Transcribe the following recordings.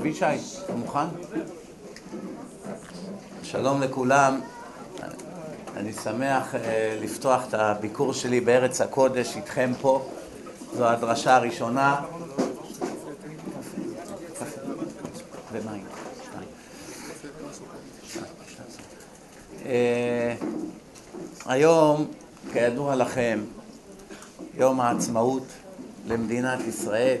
אבישי, אתה מוכן? שלום לכולם. אני שמח אה, לפתוח את הביקור שלי בארץ הקודש איתכם פה. זו הדרשה הראשונה. אה, היום, כידוע לכם, יום העצמאות למדינת ישראל.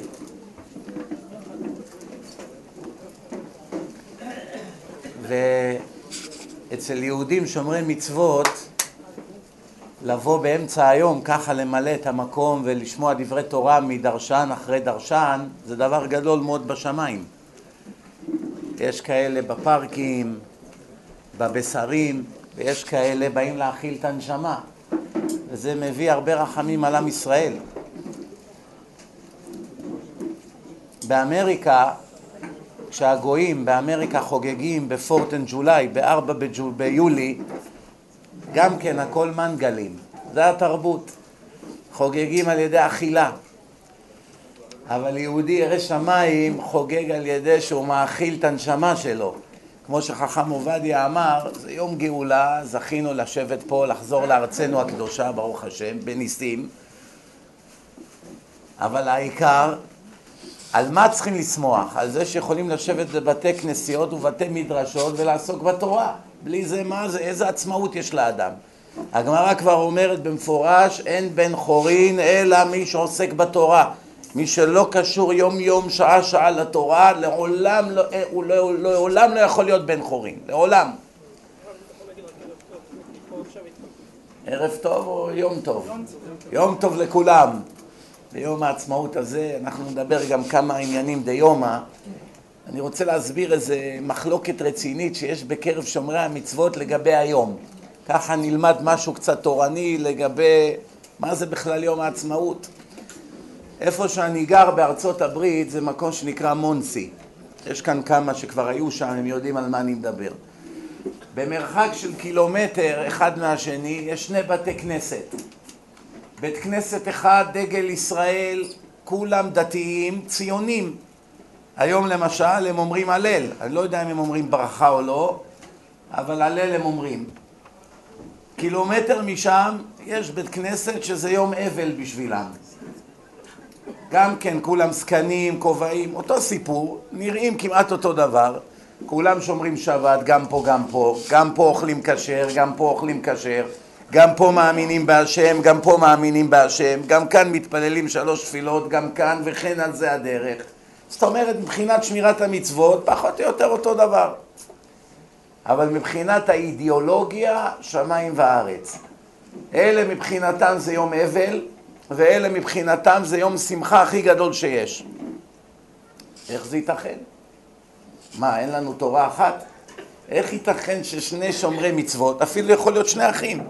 ואצל יהודים שומרי מצוות, לבוא באמצע היום ככה למלא את המקום ולשמוע דברי תורה מדרשן אחרי דרשן, זה דבר גדול מאוד בשמיים. יש כאלה בפארקים, בבשרים, ויש כאלה באים להאכיל את הנשמה, וזה מביא הרבה רחמים על עם ישראל. באמריקה כשהגויים באמריקה חוגגים בפורטן ג'ולי, בארבע ביולי, גם כן הכל מנגלים, זה התרבות, חוגגים על ידי אכילה. אבל יהודי ירא שמיים חוגג על ידי שהוא מאכיל את הנשמה שלו. כמו שחכם עובדיה אמר, זה יום גאולה, זכינו לשבת פה, לחזור לארצנו הקדושה, ברוך השם, בניסים. אבל העיקר על מה צריכים לשמוח? על זה שיכולים לשבת בבתי כנסיות ובתי מדרשות ולעסוק בתורה. בלי זה מה זה? איזה עצמאות יש לאדם? הגמרא כבר אומרת במפורש, אין בן חורין אלא מי שעוסק בתורה. מי שלא קשור יום יום, שעה שעה לתורה, לעולם לא, אה, הוא לא, לעולם לא יכול להיות בן חורין. לעולם. ערב טוב או יום טוב? יום טוב לכולם. ביום העצמאות הזה אנחנו נדבר גם כמה עניינים דיומא. אני רוצה להסביר איזה מחלוקת רצינית שיש בקרב שומרי המצוות לגבי היום. ככה נלמד משהו קצת תורני לגבי מה זה בכלל יום העצמאות. איפה שאני גר בארצות הברית זה מקום שנקרא מונסי. יש כאן כמה שכבר היו שם, הם יודעים על מה אני מדבר. במרחק של קילומטר אחד מהשני יש שני בתי כנסת. בית כנסת אחד, דגל ישראל, כולם דתיים, ציונים. היום למשל הם אומרים הלל, אני לא יודע אם הם אומרים ברכה או לא, אבל הלל הם אומרים. קילומטר משם יש בית כנסת שזה יום אבל בשבילם. גם כן כולם זקנים, כובעים, אותו סיפור, נראים כמעט אותו דבר. כולם שומרים שבת, גם פה, גם פה, גם פה אוכלים כשר, גם פה אוכלים כשר. גם פה מאמינים בהשם, גם פה מאמינים בהשם, גם כאן מתפללים שלוש תפילות, גם כאן, וכן על זה הדרך. זאת אומרת, מבחינת שמירת המצוות, פחות או יותר אותו דבר. אבל מבחינת האידיאולוגיה, שמיים וארץ. אלה מבחינתם זה יום אבל, ואלה מבחינתם זה יום שמחה הכי גדול שיש. איך זה ייתכן? מה, אין לנו תורה אחת? איך ייתכן ששני שומרי מצוות, אפילו יכול להיות שני אחים,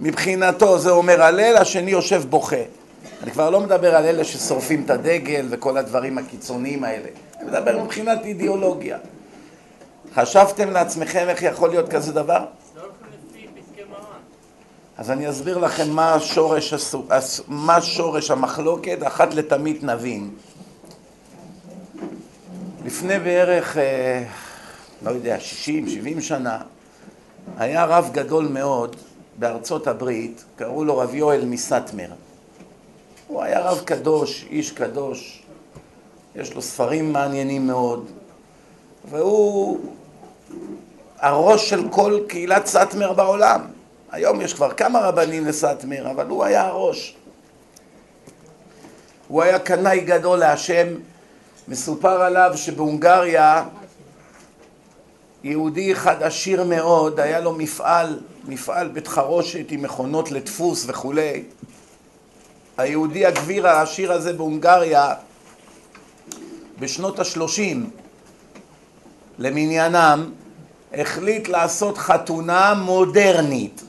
מבחינתו זה אומר הלל, השני יושב בוכה. אני כבר לא מדבר על אלה ששורפים את הדגל וכל הדברים הקיצוניים האלה. אני מדבר מבחינת אידיאולוגיה. חשבתם לעצמכם איך יכול להיות כזה דבר? אז אני אסביר לכם מה שורש, מה שורש המחלוקת, אחת לתמיד נבין. לפני בערך, אה, לא יודע, 60-70 שנה, היה רב גדול מאוד בארצות הברית, קראו לו רב יואל מסטמר. הוא היה רב קדוש, איש קדוש, יש לו ספרים מעניינים מאוד, והוא הראש של כל קהילת סאטמר בעולם. היום יש כבר כמה רבנים לסאטמר, אבל הוא היה הראש. הוא היה קנאי גדול להשם. מסופר עליו שבהונגריה יהודי אחד עשיר מאוד, היה לו מפעל, מפעל בית חרושת עם מכונות לדפוס וכולי. היהודי הגביר העשיר הזה בהונגריה בשנות השלושים למניינם החליט לעשות חתונה מודרנית.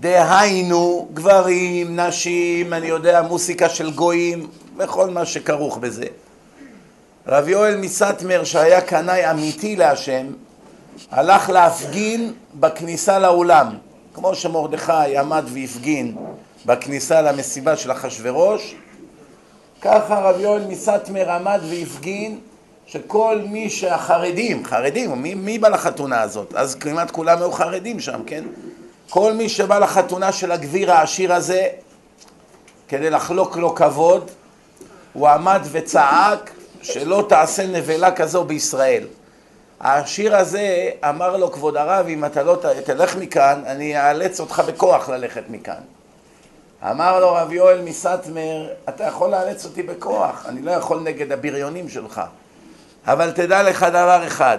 דהיינו גברים, נשים, אני יודע, מוסיקה של גויים וכל מה שכרוך בזה. רב יואל מסטמר שהיה קנאי אמיתי להשם הלך להפגין בכניסה לאולם, כמו שמרדכי עמד והפגין בכניסה למסיבה של אחשורוש, ככה רב יואל מסטמר עמד והפגין שכל מי שהחרדים, חרדים, מי, מי בא לחתונה הזאת? אז כמעט כולם היו חרדים שם, כן? כל מי שבא לחתונה של הגביר העשיר הזה, כדי לחלוק לו כבוד, הוא עמד וצעק שלא תעשה נבלה כזו בישראל. העשיר הזה אמר לו, כבוד הרב, אם אתה לא תלך מכאן, אני אאלץ אותך בכוח ללכת מכאן. אמר לו רב יואל מסטמר, אתה יכול לאלץ אותי בכוח, אני לא יכול נגד הבריונים שלך. אבל תדע לך דבר אחד,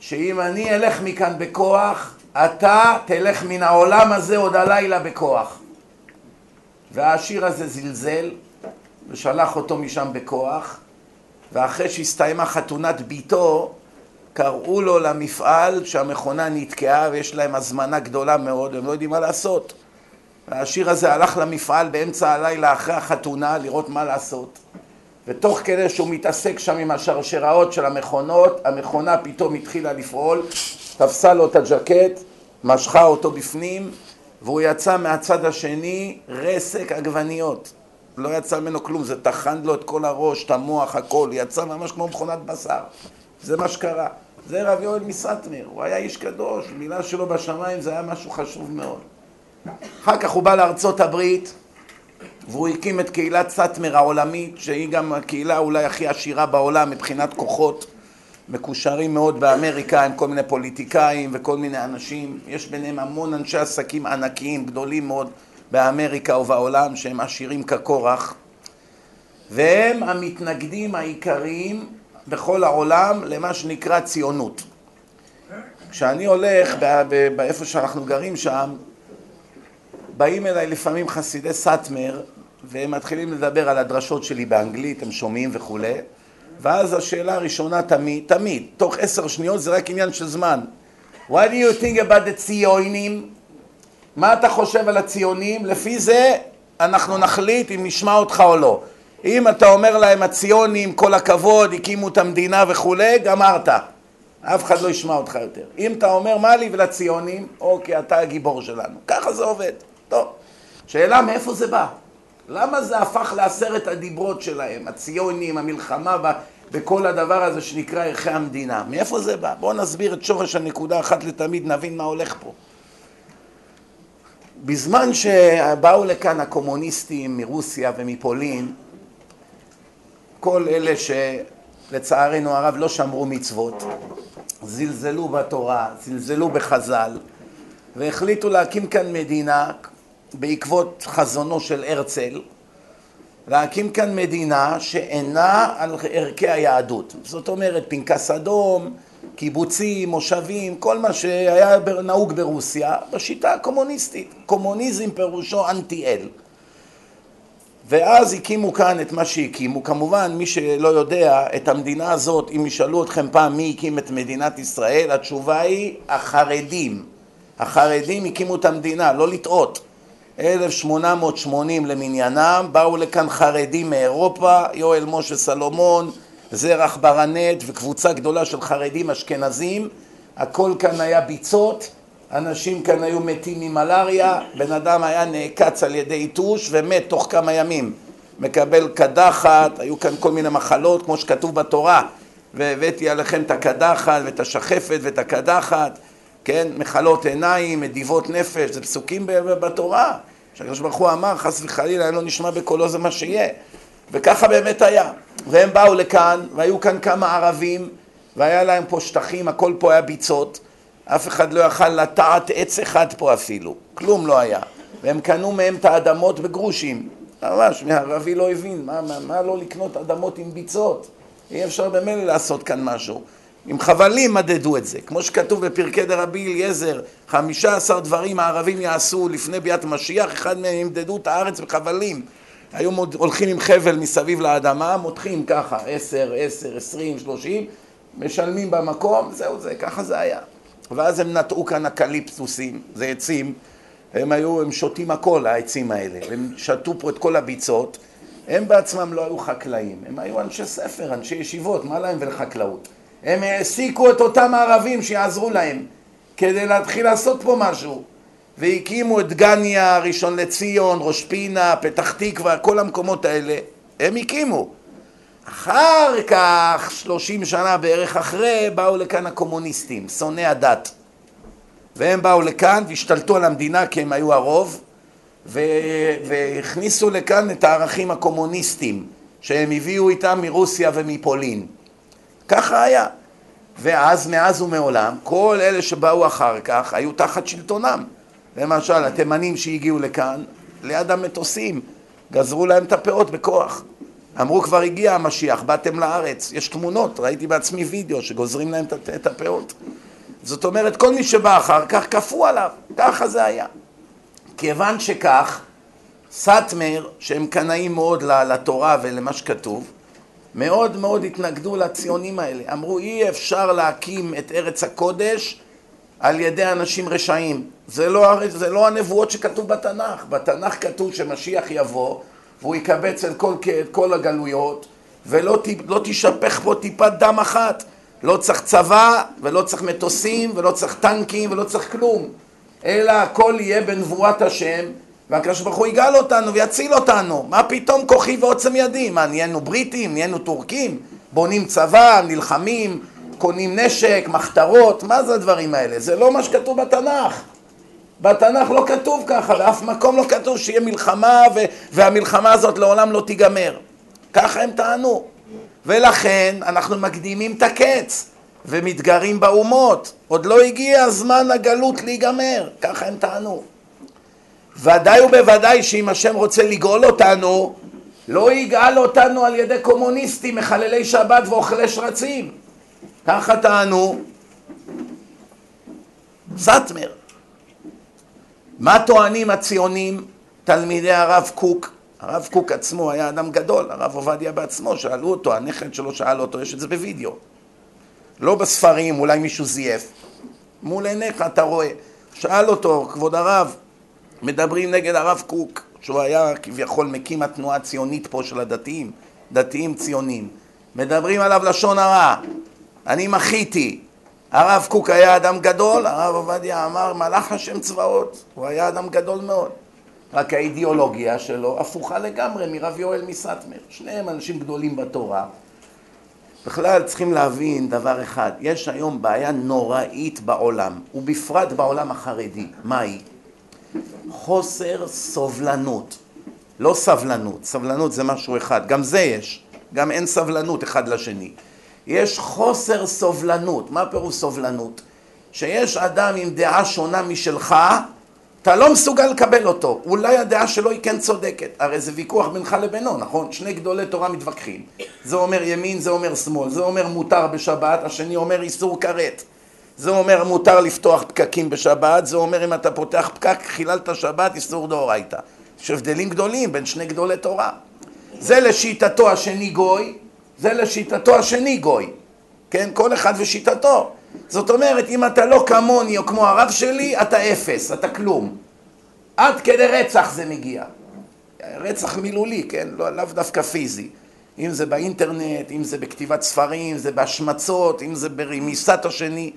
שאם אני אלך מכאן בכוח, אתה תלך מן העולם הזה עוד הלילה בכוח. והעשיר הזה זלזל ושלח אותו משם בכוח, ואחרי שהסתיימה חתונת ביתו, קראו לו למפעל שהמכונה נתקעה ויש להם הזמנה גדולה מאוד, הם לא יודעים מה לעשות. והעשיר הזה הלך למפעל באמצע הלילה אחרי החתונה לראות מה לעשות. ותוך כדי שהוא מתעסק שם עם השרשראות של המכונות, המכונה פתאום התחילה לפעול, תפסה לו את הג'קט, משכה אותו בפנים, והוא יצא מהצד השני רסק עגבניות. לא יצא ממנו כלום, זה טחן לו את כל הראש, את המוח, הכל, יצא ממש כמו מכונת בשר. זה מה שקרה. זה רב יואל מסטמר, הוא היה איש קדוש, מילה שלו בשמיים זה היה משהו חשוב מאוד. אחר כך הוא בא לארצות הברית והוא הקים את קהילת סאטמר העולמית, שהיא גם הקהילה אולי הכי עשירה בעולם מבחינת כוחות, מקושרים מאוד באמריקה עם כל מיני פוליטיקאים וכל מיני אנשים, יש ביניהם המון אנשי עסקים ענקיים, גדולים מאוד באמריקה ובעולם, שהם עשירים כקורח, והם המתנגדים העיקריים בכל העולם למה שנקרא ציונות. כשאני הולך באיפה שאנחנו גרים שם, באים אליי לפעמים חסידי סאטמר והם מתחילים לדבר על הדרשות שלי באנגלית, הם שומעים וכולי ואז השאלה הראשונה תמיד, תמיד, תוך עשר שניות זה רק עניין של זמן What do you think about the ציונים? מה אתה חושב על הציונים? לפי זה אנחנו נחליט אם נשמע אותך או לא אם אתה אומר להם הציונים, כל הכבוד, הקימו את המדינה וכולי, גמרת אף אחד לא ישמע אותך יותר אם אתה אומר מה לי ולציונים, אוקיי, אתה הגיבור שלנו ככה זה עובד טוב, שאלה מאיפה זה בא? למה זה הפך לעשרת הדיברות שלהם, הציונים, המלחמה בכל הדבר הזה שנקרא ערכי המדינה? מאיפה זה בא? בואו נסביר את שורש הנקודה אחת לתמיד, נבין מה הולך פה. בזמן שבאו לכאן הקומוניסטים מרוסיה ומפולין, כל אלה שלצערנו הרב לא שמרו מצוות, זלזלו בתורה, זלזלו בחז"ל, והחליטו להקים כאן מדינה בעקבות חזונו של הרצל, להקים כאן מדינה שאינה על ערכי היהדות. זאת אומרת, פנקס אדום, קיבוצים, מושבים, כל מה שהיה נהוג ברוסיה, בשיטה הקומוניסטית. קומוניזם פירושו אנטי-אל. ואז הקימו כאן את מה שהקימו. כמובן, מי שלא יודע, את המדינה הזאת, אם ישאלו אתכם פעם מי הקים את מדינת ישראל, התשובה היא החרדים. החרדים הקימו את המדינה, לא לטעות. 1880 למניינם, באו לכאן חרדים מאירופה, יואל משה סלומון, זרח ברנט וקבוצה גדולה של חרדים אשכנזים, הכל כאן היה ביצות, אנשים כאן היו מתים ממלאריה, בן אדם היה נעקץ על ידי יתוש ומת תוך כמה ימים, מקבל קדחת, היו כאן כל מיני מחלות כמו שכתוב בתורה, והבאתי עליכם את הקדחת ואת השחפת ואת הקדחת כן, מחלות עיניים, מדיבות נפש, זה פסוקים בתורה. שהקדוש ברוך הוא אמר, חס וחלילה, לא נשמע בקולו זה מה שיהיה. וככה באמת היה. והם באו לכאן, והיו כאן כמה ערבים, והיה להם פה שטחים, הכל פה היה ביצות. אף אחד לא יכל לטעת עץ אחד פה אפילו, כלום לא היה. והם קנו מהם את האדמות בגרושים. ממש, הערבי לא הבין, מה, מה, מה לא לקנות אדמות עם ביצות? אי אפשר במילא לעשות כאן משהו. עם חבלים מדדו את זה, כמו שכתוב בפרקי דרבי אליעזר, חמישה עשר דברים הערבים יעשו לפני ביאת משיח, אחד מהם ימדדו את הארץ בחבלים. היו הולכים עם חבל מסביב לאדמה, מותחים ככה, עשר, עשר, עשרים, שלושים, משלמים במקום, זהו זה, ככה זה היה. ואז הם נטעו כאן אקליפטוסים, זה עצים, הם היו, הם שותים הכל, העצים האלה, הם שתו פה את כל הביצות, הם בעצמם לא היו חקלאים, הם היו אנשי ספר, אנשי ישיבות, מה להם ולחקלאות? הם העסיקו את אותם הערבים שיעזרו להם כדי להתחיל לעשות פה משהו. והקימו את גניה, ראשון לציון, ראש פינה, פתח תקווה, כל המקומות האלה. הם הקימו אחר כך, שלושים שנה בערך אחרי, באו לכאן הקומוניסטים, שונאי הדת. והם באו לכאן והשתלטו על המדינה כי הם היו הרוב, והכניסו לכאן את הערכים הקומוניסטיים שהם הביאו איתם מרוסיה ומפולין. ככה היה. ואז, מאז ומעולם, כל אלה שבאו אחר כך היו תחת שלטונם. למשל, התימנים שהגיעו לכאן, ליד המטוסים, גזרו להם את הפאות בכוח. אמרו כבר הגיע המשיח, באתם לארץ, יש תמונות, ראיתי בעצמי וידאו שגוזרים להם את הפאות. זאת אומרת, כל מי שבא אחר כך כפו עליו, ככה זה היה. כיוון שכך, סאטמר, שהם קנאים מאוד לתורה ולמה שכתוב, מאוד מאוד התנגדו לציונים האלה. אמרו, אי אפשר להקים את ארץ הקודש על ידי אנשים רשעים. זה לא, זה לא הנבואות שכתוב בתנ"ך. בתנ"ך כתוב שמשיח יבוא והוא יקבץ את כל, את כל הגלויות ולא לא תשפך פה טיפת דם אחת. לא צריך צבא ולא צריך מטוסים ולא צריך טנקים ולא צריך כלום. אלא הכל יהיה בנבואת השם והקדוש ברוך הוא יגאל אותנו ויציל אותנו. מה פתאום כוחי ועוצם ידי? מה, נהיינו בריטים? נהיינו טורקים? בונים צבא, נלחמים, קונים נשק, מחתרות? מה זה הדברים האלה? זה לא מה שכתוב בתנ"ך. בתנ"ך לא כתוב ככה, באף מקום לא כתוב שיהיה מלחמה ו- והמלחמה הזאת לעולם לא תיגמר. ככה הם טענו. ולכן אנחנו מקדימים את הקץ ומתגרים באומות. עוד לא הגיע הזמן הגלות להיגמר, ככה הם טענו. ודאי ובוודאי שאם השם רוצה לגאול אותנו, לא יגאל אותנו על ידי קומוניסטים, מחללי שבת ואוכלי שרצים. ככה טענו סאטמר. מה טוענים הציונים, תלמידי הרב קוק? הרב קוק עצמו היה אדם גדול, הרב עובדיה בעצמו, שאלו אותו, הנכד שלו שאל אותו, יש את זה בווידאו. לא בספרים, אולי מישהו זייף. מול עיניך אתה רואה. שאל אותו, כבוד הרב, מדברים נגד הרב קוק, שהוא היה כביכול מקים התנועה הציונית פה של הדתיים, דתיים ציונים. מדברים עליו לשון הרע. אני מחיתי. הרב קוק היה אדם גדול, הרב עובדיה אמר מלאך השם צבאות, הוא היה אדם גדול מאוד. רק האידיאולוגיה שלו הפוכה לגמרי מרב יואל מסטמר. שניהם אנשים גדולים בתורה. בכלל צריכים להבין דבר אחד, יש היום בעיה נוראית בעולם, ובפרט בעולם החרדי. מהי? חוסר סובלנות. לא סבלנות, סבלנות זה משהו אחד, גם זה יש, גם אין סבלנות אחד לשני. יש חוסר סובלנות. מה פירוש סובלנות? שיש אדם עם דעה שונה משלך, אתה לא מסוגל לקבל אותו. אולי הדעה שלו היא כן צודקת. הרי זה ויכוח בינך לבינו, נכון? שני גדולי תורה מתווכחים. זה אומר ימין, זה אומר שמאל. זה אומר מותר בשבת, השני אומר איסור כרת. זה אומר מותר לפתוח פקקים בשבת, זה אומר אם אתה פותח פקק, חיללת שבת, איסור דאורייתא. יש הבדלים גדולים בין שני גדולי תורה. זה לשיטתו השני גוי, זה לשיטתו השני גוי. כן? כל אחד ושיטתו. זאת אומרת, אם אתה לא כמוני או כמו הרב שלי, אתה אפס, אתה כלום. עד כדי רצח זה מגיע. רצח מילולי, כן? לא, לאו דווקא פיזי. אם זה באינטרנט, אם זה בכתיבת ספרים, אם זה בהשמצות, אם זה ברמיסת השני.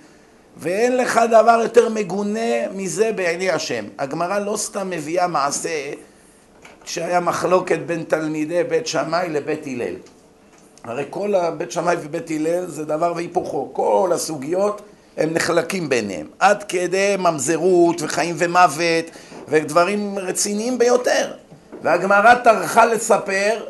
ואין לך דבר יותר מגונה מזה בעיני השם. הגמרא לא סתם מביאה מעשה שהיה מחלוקת בין תלמידי בית שמאי לבית הלל. הרי כל בית שמאי ובית הלל זה דבר והיפוכו. כל הסוגיות הם נחלקים ביניהם. עד כדי ממזרות וחיים ומוות ודברים רציניים ביותר. והגמרא טרחה לספר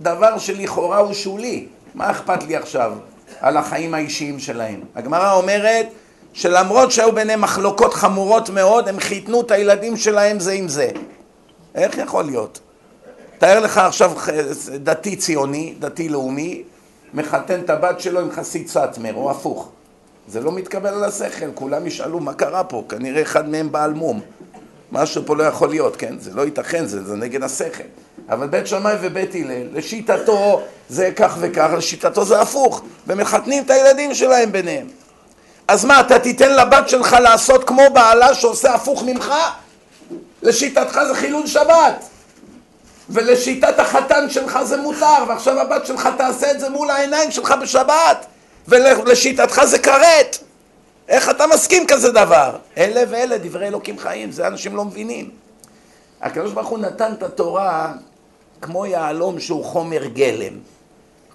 דבר שלכאורה הוא שולי. מה אכפת לי עכשיו על החיים האישיים שלהם? הגמרא אומרת שלמרות שהיו ביניהם מחלוקות חמורות מאוד, הם חיתנו את הילדים שלהם זה עם זה. איך יכול להיות? תאר לך עכשיו דתי ציוני, דתי לאומי, מחתן את הבת שלו עם חסיד סאטמר, או הפוך. זה לא מתקבל על השכל, כולם ישאלו מה קרה פה, כנראה אחד מהם בעל מום. משהו פה לא יכול להיות, כן? זה לא ייתכן, זה, זה נגד השכל. אבל בית שמאי ובית הלל, לשיטתו זה כך וכך, לשיטתו זה הפוך, ומחתנים את הילדים שלהם ביניהם. אז מה, אתה תיתן לבת שלך לעשות כמו בעלה שעושה הפוך ממך? לשיטתך זה חילול שבת. ולשיטת החתן שלך זה מותר, ועכשיו הבת שלך תעשה את זה מול העיניים שלך בשבת, ולשיטתך זה כרת. איך אתה מסכים כזה דבר? אלה ואלה דברי אלוקים חיים, זה אנשים לא מבינים. הקדוש ברוך הוא נתן את התורה כמו יהלום שהוא חומר גלם.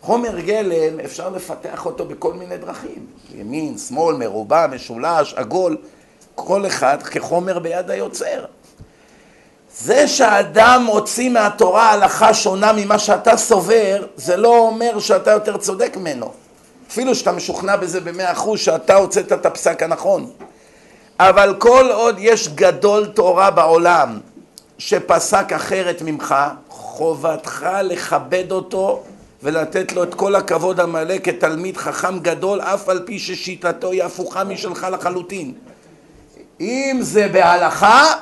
חומר גלם אפשר לפתח אותו בכל מיני דרכים, ימין, שמאל, מרובע, משולש, עגול, כל אחד כחומר ביד היוצר. זה שאדם הוציא מהתורה הלכה שונה ממה שאתה סובר, זה לא אומר שאתה יותר צודק ממנו. אפילו שאתה משוכנע בזה במאה אחוז שאתה הוצאת את הפסק הנכון. אבל כל עוד יש גדול תורה בעולם שפסק אחרת ממך, חובתך לכבד אותו ולתת לו את כל הכבוד המלא כתלמיד חכם גדול, אף על פי ששיטתו היא הפוכה משלך לחלוטין. אם זה בהלכה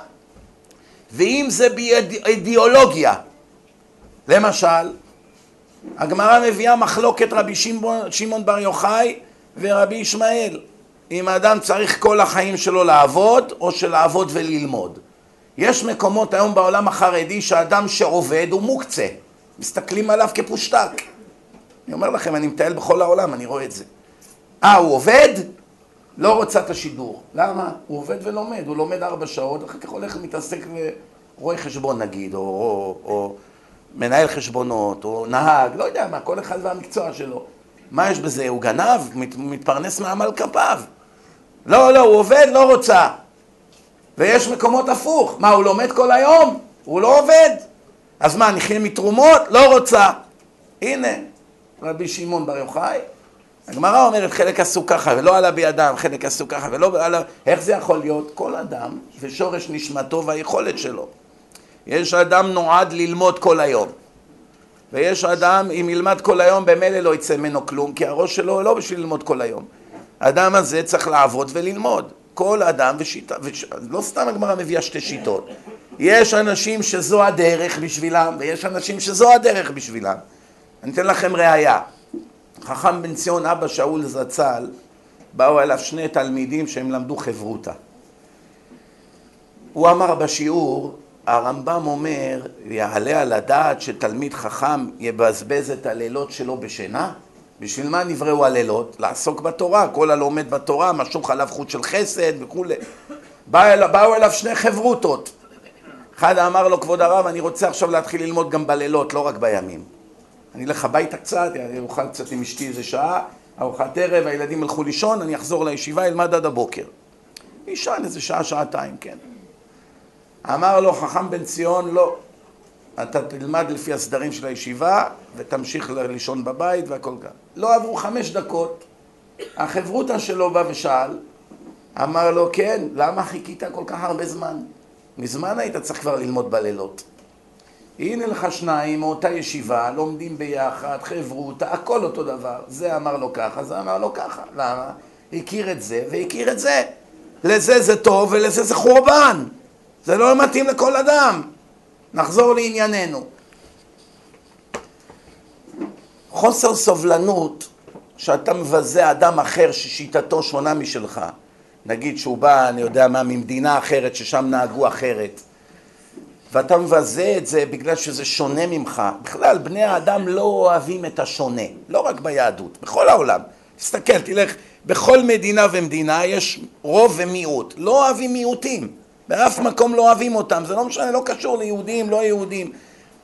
ואם זה באידיאולוגיה. למשל, הגמרא מביאה מחלוקת רבי שמעון בר יוחאי ורבי ישמעאל. אם האדם צריך כל החיים שלו לעבוד, או שלעבוד וללמוד. יש מקומות היום בעולם החרדי שאדם שעובד הוא מוקצה. מסתכלים עליו כפושטק. אני אומר לכם, אני מטייל בכל העולם, אני רואה את זה. אה, הוא עובד? לא רוצה את השידור. למה? הוא עובד ולומד, הוא לומד ארבע שעות, אחר כך הולך ומתעסק ורואה חשבון נגיד, או, או, או מנהל חשבונות, או נהג, לא יודע מה, כל אחד והמקצוע שלו. מה יש בזה? הוא גנב? מת, מתפרנס מעמל כפיו. לא, לא, הוא עובד, לא רוצה. ויש מקומות הפוך. מה, הוא לומד כל היום? הוא לא עובד. אז מה, נחיה מתרומות? לא רוצה. הנה, רבי שמעון בר יוחאי, הגמרא אומרת חלק עשו ככה ולא עלה בידם, חלק עשו ככה ולא עלה... איך זה יכול להיות? כל אדם ושורש נשמתו והיכולת שלו. יש אדם נועד ללמוד כל היום. ויש אדם, אם ילמד כל היום, במילא לא יצא ממנו כלום, כי הראש שלו לא בשביל ללמוד כל היום. האדם הזה צריך לעבוד וללמוד. כל אדם ושיטה, וש... לא סתם הגמרא מביאה שתי שיטות. יש אנשים שזו הדרך בשבילם, ויש אנשים שזו הדרך בשבילם. אני אתן לכם ראייה. חכם בן ציון, אבא שאול זצ"ל, באו אליו שני תלמידים שהם למדו חברותה. הוא אמר בשיעור, הרמב"ם אומר, יעלה על הדעת שתלמיד חכם יבזבז את הלילות שלו בשינה? בשביל מה נבראו הלילות? לעסוק בתורה, כל הלומד בתורה, משוך עליו חוט של חסד וכולי. בא אל, באו אליו שני חברותות. אחד אמר לו, כבוד הרב, אני רוצה עכשיו להתחיל ללמוד גם בלילות, לא רק בימים. אני אלך הביתה קצת, אני אוכל קצת עם אשתי איזה שעה, ארוחת ערב, הילדים ילכו לישון, אני אחזור לישיבה, אלמד עד הבוקר. יישן איזה שעה, שעתיים, כן. אמר לו חכם בן ציון, לא, אתה תלמד לפי הסדרים של הישיבה ותמשיך לישון בבית והכל כאן. לא עברו חמש דקות, החברותא שלו בא ושאל, אמר לו, כן, למה חיכית כל כך הרבה זמן? מזמן היית צריך כבר ללמוד בלילות. הנה לך שניים מאותה ישיבה, לומדים ביחד, חברותא, הכל אותו דבר. זה אמר לו ככה, זה אמר לו ככה. למה? הכיר את זה והכיר את זה. לזה זה טוב ולזה זה חורבן. זה לא מתאים לכל אדם. נחזור לענייננו. חוסר סובלנות שאתה מבזה אדם אחר ששיטתו שונה משלך, נגיד שהוא בא, אני יודע מה, ממדינה אחרת ששם נהגו אחרת, ואתה מבזה את זה בגלל שזה שונה ממך. בכלל, בני האדם לא אוהבים את השונה, לא רק ביהדות, בכל העולם. תסתכל, תלך, בכל מדינה ומדינה יש רוב ומיעוט. לא אוהבים מיעוטים, באף מקום לא אוהבים אותם, זה לא משנה, לא קשור ליהודים, לא יהודים.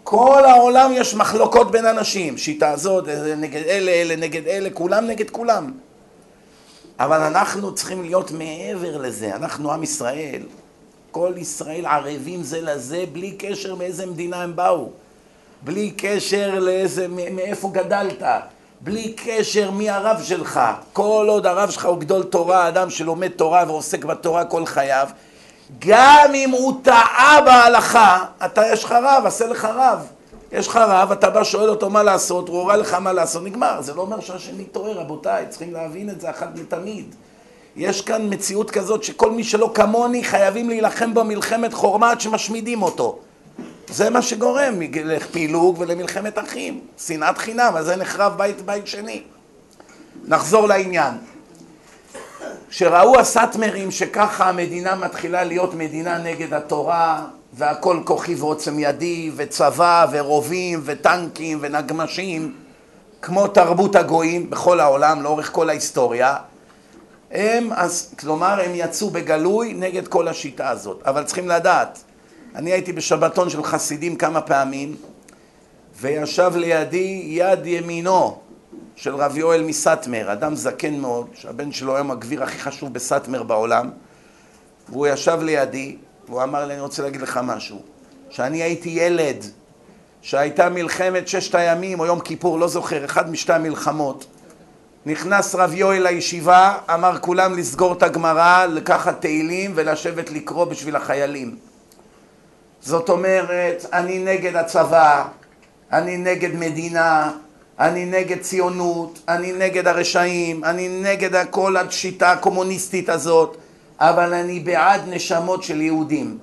כל העולם יש מחלוקות בין אנשים, שיטה הזאת, נגד אלה, אלה נגד אלה, כולם נגד כולם. אבל אנחנו צריכים להיות מעבר לזה, אנחנו עם ישראל, כל ישראל ערבים זה לזה בלי קשר מאיזה מדינה הם באו, בלי קשר לאיזה, מאיפה גדלת, בלי קשר מי הרב שלך, כל עוד הרב שלך הוא גדול תורה, אדם שלומד תורה ועוסק בתורה כל חייו, גם אם הוא טעה בהלכה, אתה יש לך רב, עשה לך רב. יש לך רב, אתה בא שואל אותו מה לעשות, הוא הורה לך מה לעשות, נגמר. זה לא אומר שהשני טועה, רבותיי, צריכים להבין את זה אחת מתמיד. יש כאן מציאות כזאת שכל מי שלא כמוני חייבים להילחם במלחמת חורמה עד שמשמידים אותו. זה מה שגורם לפילוג ולמלחמת אחים. שנאת חינם, אז זה נחרב בית בית שני. נחזור לעניין. כשראו הסאטמרים שככה המדינה מתחילה להיות מדינה נגד התורה והכל כוחי ועוצם ידי וצבא ורובים וטנקים ונגמשים כמו תרבות הגויים בכל העולם לאורך כל ההיסטוריה הם, אז, כלומר, הם יצאו בגלוי נגד כל השיטה הזאת. אבל צריכים לדעת, אני הייתי בשבתון של חסידים כמה פעמים, וישב לידי יד ימינו של רב יואל מסטמר, אדם זקן מאוד, שהבן שלו היום הגביר הכי חשוב בסטמר בעולם, והוא ישב לידי, והוא אמר לי, אני רוצה להגיד לך משהו, שאני הייתי ילד, שהייתה מלחמת ששת הימים או יום כיפור, לא זוכר, אחד משתי המלחמות, נכנס רב יואל לישיבה, אמר כולם לסגור את הגמרא, לקחת תהילים ולשבת לקרוא בשביל החיילים. זאת אומרת, אני נגד הצבא, אני נגד מדינה, אני נגד ציונות, אני נגד הרשעים, אני נגד כל השיטה הקומוניסטית הזאת, אבל אני בעד נשמות של יהודים.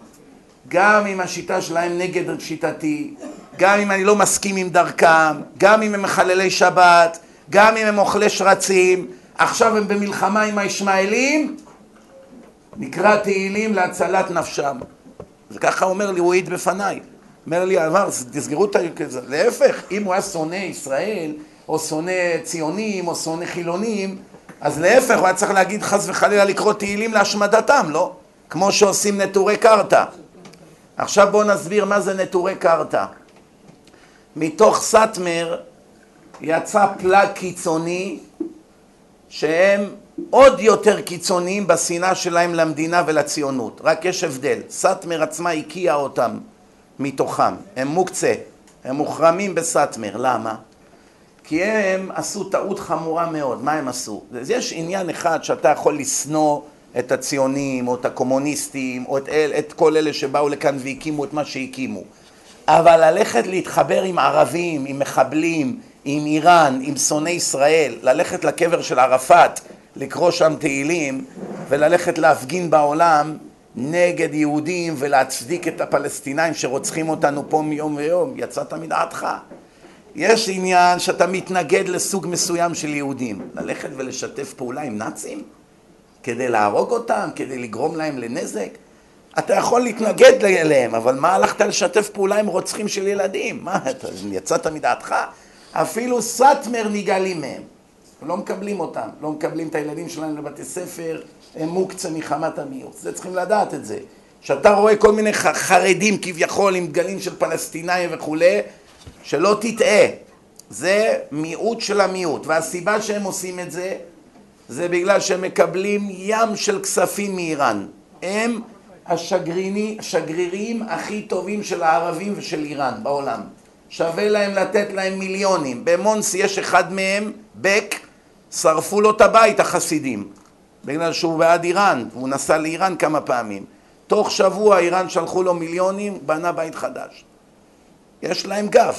גם אם השיטה שלהם נגד שיטתי, גם אם אני לא מסכים עם דרכם, גם אם הם מחללי שבת, גם אם הם אוכלי שרצים, עכשיו הם במלחמה עם הישמעאלים, נקרא תהילים להצלת נפשם. וככה אומר לי, הוא העיד בפניי. אומר לי, אמר, תסגרו את ה... להפך, אם הוא היה שונא ישראל, או שונא ציונים, או שונא חילונים, אז להפך, הוא היה צריך להגיד חס וחלילה לקרוא תהילים להשמדתם, לא? כמו שעושים נטורי קרתא. עכשיו בואו נסביר מה זה נטורי קרתא. מתוך סאטמר יצא פלאג קיצוני שהם עוד יותר קיצוניים בשנאה שלהם למדינה ולציונות. רק יש הבדל, סאטמר עצמה הקיאה אותם מתוכם, הם מוקצה, הם מוחרמים בסאטמר, למה? כי הם עשו טעות חמורה מאוד, מה הם עשו? אז יש עניין אחד שאתה יכול לשנוא את הציונים או את הקומוניסטים או את, אל, את כל אלה שבאו לכאן והקימו את מה שהקימו אבל ללכת להתחבר עם ערבים, עם מחבלים, עם איראן, עם שונאי ישראל, ללכת לקבר של ערפאת, לקרוא שם תהילים וללכת להפגין בעולם נגד יהודים ולהצדיק את הפלסטינאים שרוצחים אותנו פה מיום ויום, יצאת מדעתך. יש עניין שאתה מתנגד לסוג מסוים של יהודים, ללכת ולשתף פעולה עם נאצים כדי להרוג אותם, כדי לגרום להם לנזק. אתה יכול להתנגד אליהם, אבל מה הלכת לשתף פעולה עם רוצחים של ילדים? מה, אתה יצאת מדעתך? אפילו סאטמר נגאלים מהם. לא מקבלים אותם, לא מקבלים את הילדים שלהם לבתי ספר, הם מוקצה מחמת המיעוט. זה צריכים לדעת את זה. כשאתה רואה כל מיני חרדים כביכול עם דגלים של פלסטינאים וכולי, שלא תטעה, זה מיעוט של המיעוט, והסיבה שהם עושים את זה, זה בגלל שהם מקבלים ים של כספים מאיראן. הם השגרירים הכי טובים של הערבים ושל איראן בעולם. שווה להם לתת להם מיליונים. במונסי יש אחד מהם, בק, שרפו לו את הבית החסידים, בגלל שהוא בעד איראן, והוא נסע לאיראן כמה פעמים. תוך שבוע איראן שלחו לו מיליונים, בנה בית חדש. יש להם גב.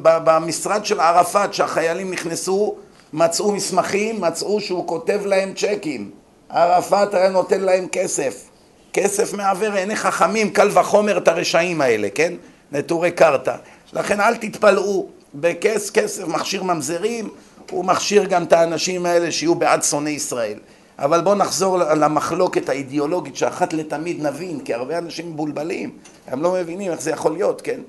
במשרד של ערפאת, שהחיילים נכנסו, מצאו מסמכים, מצאו שהוא כותב להם צ'קים. ערפאת היה נותן להם כסף. כסף מעוור עיני חכמים, קל וחומר את הרשעים האלה, כן? נטורי קרתא. לכן אל תתפלאו, בכס כסף מכשיר ממזרים, הוא מכשיר גם את האנשים האלה שיהיו בעד שונאי ישראל. אבל בואו נחזור למחלוקת האידיאולוגית שאחת לתמיד נבין, כי הרבה אנשים מבולבלים, הם לא מבינים איך זה יכול להיות, כן?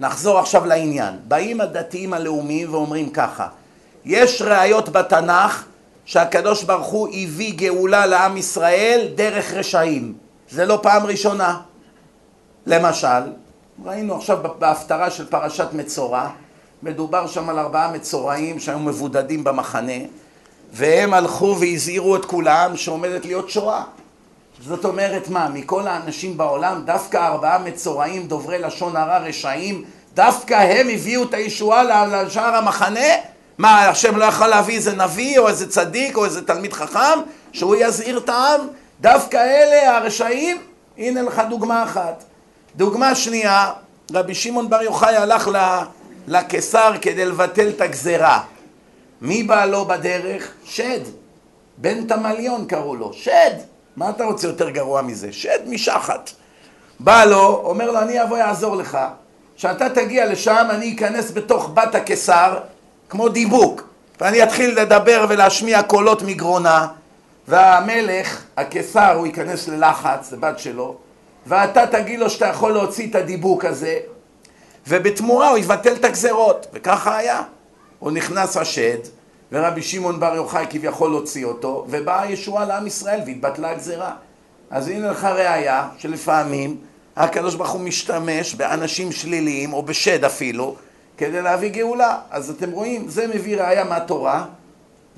נחזור עכשיו לעניין. באים הדתיים הלאומיים ואומרים ככה, יש ראיות בתנ"ך שהקדוש ברוך הוא הביא גאולה לעם ישראל דרך רשעים. זה לא פעם ראשונה. למשל, ראינו עכשיו בהפטרה של פרשת מצורע, מדובר שם על ארבעה מצורעים שהיו מבודדים במחנה, והם הלכו והזהירו את כולם שעומדת להיות שואה. זאת אומרת מה, מכל האנשים בעולם, דווקא ארבעה מצורעים דוברי לשון הרע רשעים, דווקא הם הביאו את הישועה לשאר המחנה? מה, השם לא יכול להביא איזה נביא או איזה צדיק או איזה תלמיד חכם שהוא יזהיר את העם? דווקא אלה הרשעים? הנה לך דוגמה אחת. דוגמה שנייה, רבי שמעון בר יוחאי הלך לקיסר כדי לבטל את הגזרה. מי בא לו בדרך? שד. בן תמליון קראו לו. שד. מה אתה רוצה יותר גרוע מזה? שד משחת. בא לו, אומר לו, אני אבוא יעזור לך. כשאתה תגיע לשם, אני אכנס בתוך בת הקיסר, כמו דיבוק, ואני אתחיל לדבר ולהשמיע קולות מגרונה, והמלך, הקיסר, הוא ייכנס ללחץ, זה בת שלו, ואתה תגיד לו שאתה יכול להוציא את הדיבוק הזה, ובתמורה הוא יבטל את הגזרות, וככה היה. הוא נכנס השד, ורבי שמעון בר יוחאי כביכול הוציא אותו, ובאה הישועה לעם ישראל והתבטלה הגזרה. אז הנה לך ראיה שלפעמים הקדוש ברוך הוא משתמש באנשים שליליים, או בשד אפילו, כדי להביא גאולה. אז אתם רואים, זה מביא ראיה מהתורה,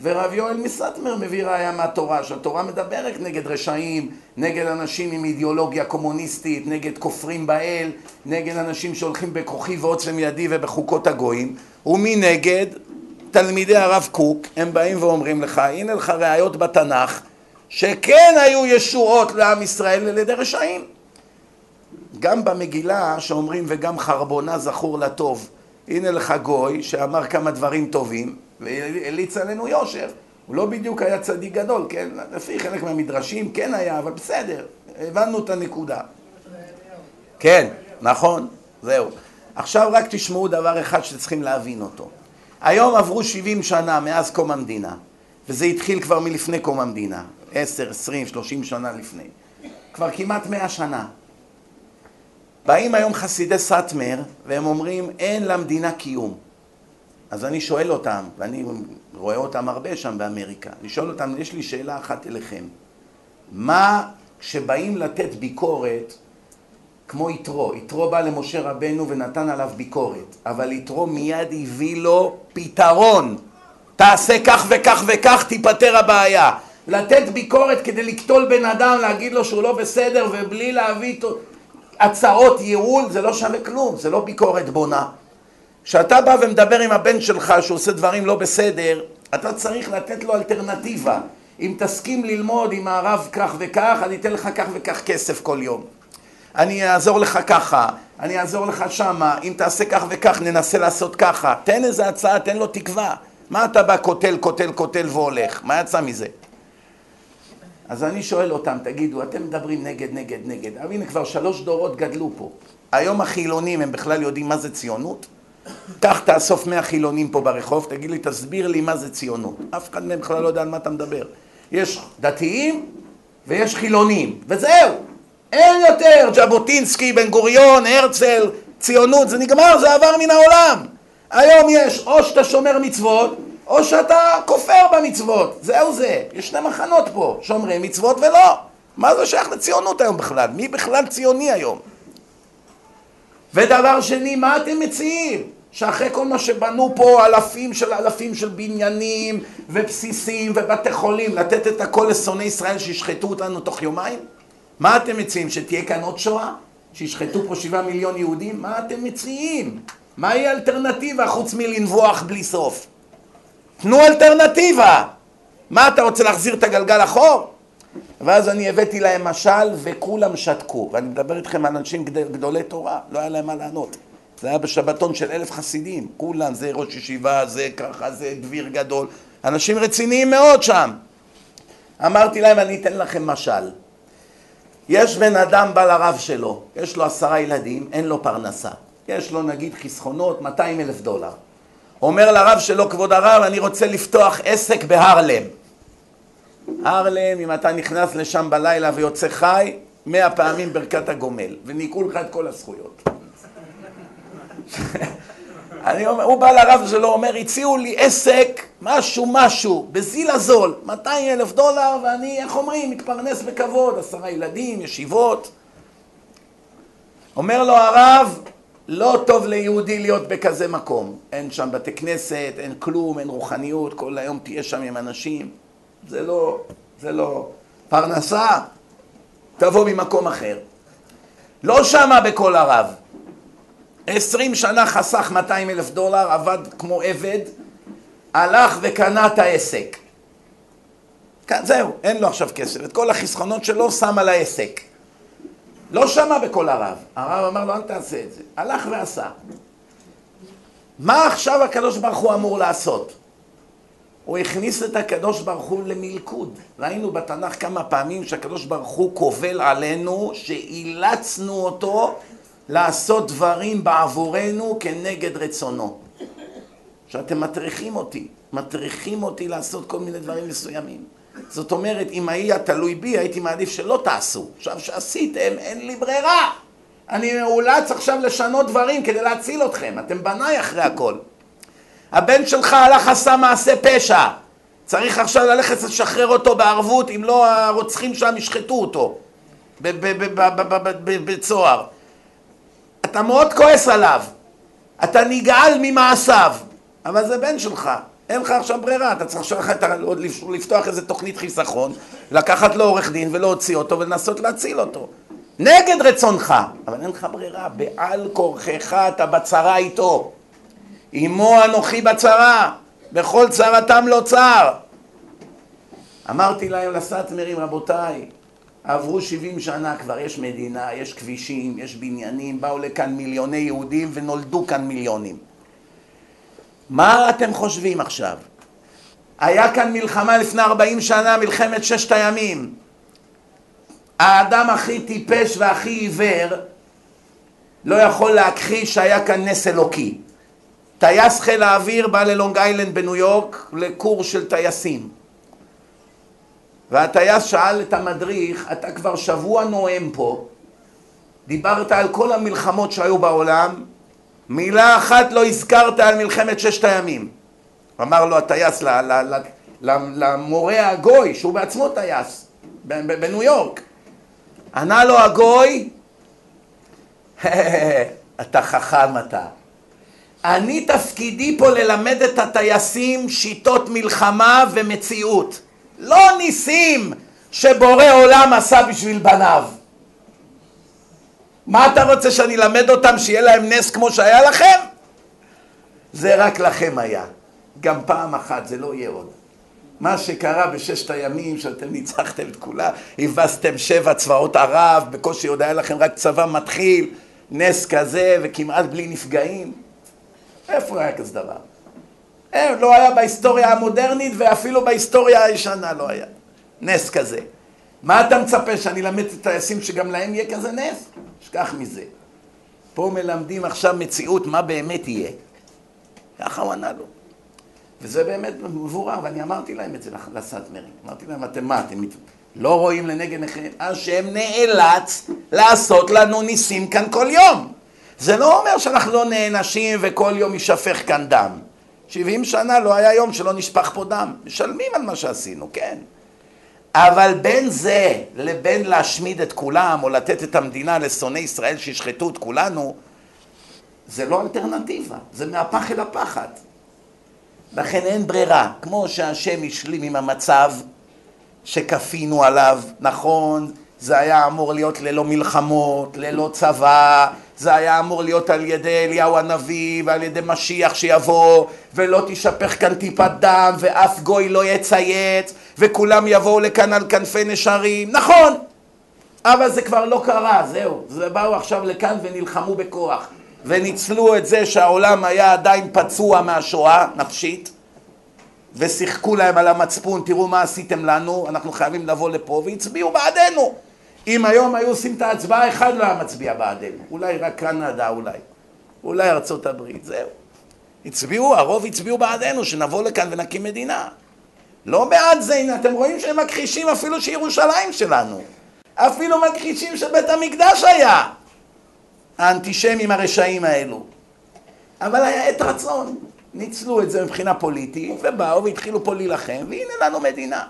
ורב יואל מסטמר מביא ראיה מהתורה, שהתורה מדברת נגד רשעים, נגד אנשים עם אידיאולוגיה קומוניסטית, נגד כופרים באל, נגד אנשים שהולכים בכוחי ועוצם ידי ובחוקות הגויים, ומנגד תלמידי הרב קוק, הם באים ואומרים לך, הנה לך ראיות בתנ"ך, שכן היו ישועות לעם ישראל על ידי רשעים. גם במגילה שאומרים וגם חרבונה זכור לטוב, הנה לך גוי שאמר כמה דברים טובים והליץ עלינו יושר. הוא לא בדיוק היה צדיק גדול, כן? לפי חלק מהמדרשים כן היה, אבל בסדר, הבנו את הנקודה. כן, נכון, זהו. עכשיו רק תשמעו דבר אחד שצריכים להבין אותו. היום עברו 70 שנה מאז קום המדינה, וזה התחיל כבר מלפני קום המדינה, 10, 20, 30 שנה לפני. כבר כמעט 100 שנה. באים היום חסידי סאטמר והם אומרים אין למדינה קיום. אז אני שואל אותם, ואני רואה אותם הרבה שם באמריקה, אני שואל אותם, יש לי שאלה אחת אליכם. מה כשבאים לתת ביקורת, כמו יתרו, יתרו בא למשה רבנו ונתן עליו ביקורת, אבל יתרו מיד הביא לו פתרון. תעשה כך וכך וכך, תיפתר הבעיה. לתת ביקורת כדי לקטול בן אדם, להגיד לו שהוא לא בסדר, ובלי להביא הצעות ייעול, זה לא שווה כלום, זה לא ביקורת בונה. כשאתה בא ומדבר עם הבן שלך שעושה דברים לא בסדר, אתה צריך לתת לו אלטרנטיבה. אם תסכים ללמוד עם הרב כך וכך, אני אתן לך כך וכך כסף כל יום. אני אעזור לך ככה, אני אעזור לך שמה, אם תעשה כך וכך, ננסה לעשות ככה. תן איזה הצעה, תן לו תקווה. מה אתה בא קוטל, קוטל, קוטל והולך? מה יצא מזה? אז אני שואל אותם, תגידו, אתם מדברים נגד, נגד, נגד. הנה כבר שלוש דורות גדלו פה. היום החילונים, הם בכלל יודעים מה זה ציונות? קח תאסוף מאה חילונים פה ברחוב, תגיד לי, תסביר לי מה זה ציונות. אף אחד מהם בכלל לא יודע על מה אתה מדבר. יש דתיים ויש חילונים, וזהו. אין יותר ז'בוטינסקי, בן גוריון, הרצל, ציונות, זה נגמר, זה עבר מן העולם. היום יש או שאתה שומר מצוות, או שאתה כופר במצוות. זהו זה. יש שני מחנות פה, שומרי מצוות ולא. מה זה שייך לציונות היום בכלל? מי בכלל ציוני היום? ודבר שני, מה אתם מציעים? שאחרי כל מה שבנו פה אלפים של אלפים של בניינים ובסיסים ובתי חולים, לתת את הכל לשונאי ישראל שישחטו אותנו תוך יומיים? מה אתם מציעים? שתהיה כאן עוד שואה? שישחטו פה שבעה מיליון יהודים? מה אתם מציעים? מהי האלטרנטיבה חוץ מלנבוח בלי סוף? תנו אלטרנטיבה! מה אתה רוצה להחזיר את הגלגל אחור? ואז אני הבאתי להם משל וכולם שתקו. ואני מדבר איתכם על אנשים גדולי תורה, לא היה להם מה לענות. זה היה בשבתון של אלף חסידים, כולם, זה ראש ישיבה, זה ככה, זה דביר גדול. אנשים רציניים מאוד שם. אמרתי להם, אני אתן לכם משל. יש בן אדם בא לרב שלו, יש לו עשרה ילדים, אין לו פרנסה. יש לו נגיד חסכונות, 200 אלף דולר. אומר לרב שלו, כבוד הרב, אני רוצה לפתוח עסק בהרלם. הרלם, אם אתה נכנס לשם בלילה ויוצא חי, מאה פעמים ברכת הגומל, וניקו לך את כל הזכויות. אני אומר, הוא בא לרב שלו, אומר, הציעו לי עסק, משהו משהו, בזיל הזול, 200 אלף דולר, ואני, איך אומרים, מתפרנס בכבוד, עשרה ילדים, ישיבות. אומר לו הרב, לא טוב ליהודי להיות בכזה מקום. אין שם בתי כנסת, אין כלום, אין רוחניות, כל היום תהיה שם עם אנשים. זה לא, זה לא. פרנסה, תבוא ממקום אחר. לא שמה בכל הרב. עשרים שנה חסך 200 אלף דולר, עבד כמו עבד, הלך וקנה את העסק. כן, זהו, אין לו עכשיו כסף. את כל החסכונות שלו שם על העסק. לא שמע בקול הרב. הרב אמר לו, אל תעשה את זה. הלך ועשה. מה עכשיו הקדוש ברוך הוא אמור לעשות? הוא הכניס את הקדוש ברוך הוא למלכוד. ראינו בתנ"ך כמה פעמים שהקדוש ברוך הוא קובל עלינו, שאילצנו אותו לעשות דברים בעבורנו כנגד רצונו. שאתם מטריחים אותי, מטריחים אותי לעשות כל מיני דברים מסוימים. זאת אומרת, אם היה תלוי בי, הייתי מעדיף שלא תעשו. עכשיו שעשיתם, אין לי ברירה. אני מאולץ עכשיו לשנות דברים כדי להציל אתכם. אתם בניי אחרי הכל. הבן שלך הלך עשה מעשה פשע. צריך עכשיו ללכת לשחרר אותו בערבות, אם לא הרוצחים שם ישחטו אותו בצוהר. אתה מאוד כועס עליו. אתה נגעל ממעשיו, אבל זה בן שלך, אין לך עכשיו ברירה, אתה צריך עכשיו לפתוח איזה תוכנית חיסכון, לקחת לו עורך דין ולהוציא אותו ולנסות להציל אותו. נגד רצונך, אבל אין לך ברירה, בעל כורכך אתה בצרה איתו. עמו אנוכי בצרה, בכל צרתם לא צר. אמרתי להם לסאטמרים, רבותיי, עברו 70 שנה כבר, יש מדינה, יש כבישים, יש בניינים, באו לכאן מיליוני יהודים ונולדו כאן מיליונים. מה אתם חושבים עכשיו? היה כאן מלחמה לפני 40 שנה, מלחמת ששת הימים. האדם הכי טיפש והכי עיוור לא יכול להכחיש שהיה כאן נס אלוקי. טייס חיל האוויר בא ללונג איילנד בניו יורק לקורס של טייסים. והטייס שאל את המדריך, אתה כבר שבוע נואם פה, דיברת על כל המלחמות שהיו בעולם, מילה אחת לא הזכרת על מלחמת ששת הימים. אמר לו הטייס למורה הגוי, שהוא בעצמו טייס, בניו יורק. ענה לו הגוי, אתה חכם אתה. אני תפקידי פה ללמד את הטייסים שיטות מלחמה ומציאות. לא ניסים שבורא עולם עשה בשביל בניו. מה אתה רוצה שאני אלמד אותם שיהיה להם נס כמו שהיה לכם? זה רק לכם היה. גם פעם אחת, זה לא יהיה עוד. מה שקרה בששת הימים, שאתם ניצחתם את כולה, הבסתם שבע צבאות ערב, בקושי עוד היה לכם רק צבא מתחיל, נס כזה וכמעט בלי נפגעים. איפה היה כזה דבר? אין, לא היה בהיסטוריה המודרנית ואפילו בהיסטוריה הישנה לא היה. נס כזה. מה אתה מצפה, שאני אלמד את הטייסים שגם להם יהיה כזה נס? שכח מזה. פה מלמדים עכשיו מציאות מה באמת יהיה. ככה הוא ענה לו. וזה באמת מבורר, ואני אמרתי להם את זה לסאטמרים. אמרתי להם, אתם מה, אתם לא רואים לנגד עיניכם? השם נאלץ לעשות לנו ניסים כאן כל יום. זה לא אומר שאנחנו לא נענשים וכל יום יישפך כאן דם. 70 שנה לא היה יום שלא נשפך פה דם. משלמים על מה שעשינו, כן. אבל בין זה לבין להשמיד את כולם או לתת את המדינה לשונאי ישראל שישחטו את כולנו, זה לא אלטרנטיבה, זה מהפח אל הפחד. לכן אין ברירה, כמו שהשם השלים עם המצב שכפינו עליו, נכון, זה היה אמור להיות ללא מלחמות, ללא צבא, זה היה אמור להיות על ידי אליהו הנביא ועל ידי משיח שיבוא ולא תשפך כאן טיפת דם ואף גוי לא יצייץ וכולם יבואו לכאן על כנפי נשרים, נכון, אבל זה כבר לא קרה, זהו, זה באו עכשיו לכאן ונלחמו בכוח. וניצלו את זה שהעולם היה עדיין פצוע מהשואה נפשית ושיחקו להם על המצפון, תראו מה עשיתם לנו, אנחנו חייבים לבוא לפה והצביעו בעדנו אם היום היו עושים את ההצבעה, אחד לא היה מצביע בעדנו. אולי רק קנדה, אולי. אולי ארצות הברית, זהו. הצביעו, הרוב הצביעו בעדנו, שנבוא לכאן ונקים מדינה. לא בעד זה, הנה, אתם רואים שהם מכחישים אפילו שירושלים שלנו. אפילו מכחישים שבית המקדש היה. האנטישמים הרשעים האלו. אבל היה עת רצון. ניצלו את זה מבחינה פוליטית, ובאו והתחילו פה להילחם, והנה לנו מדינה.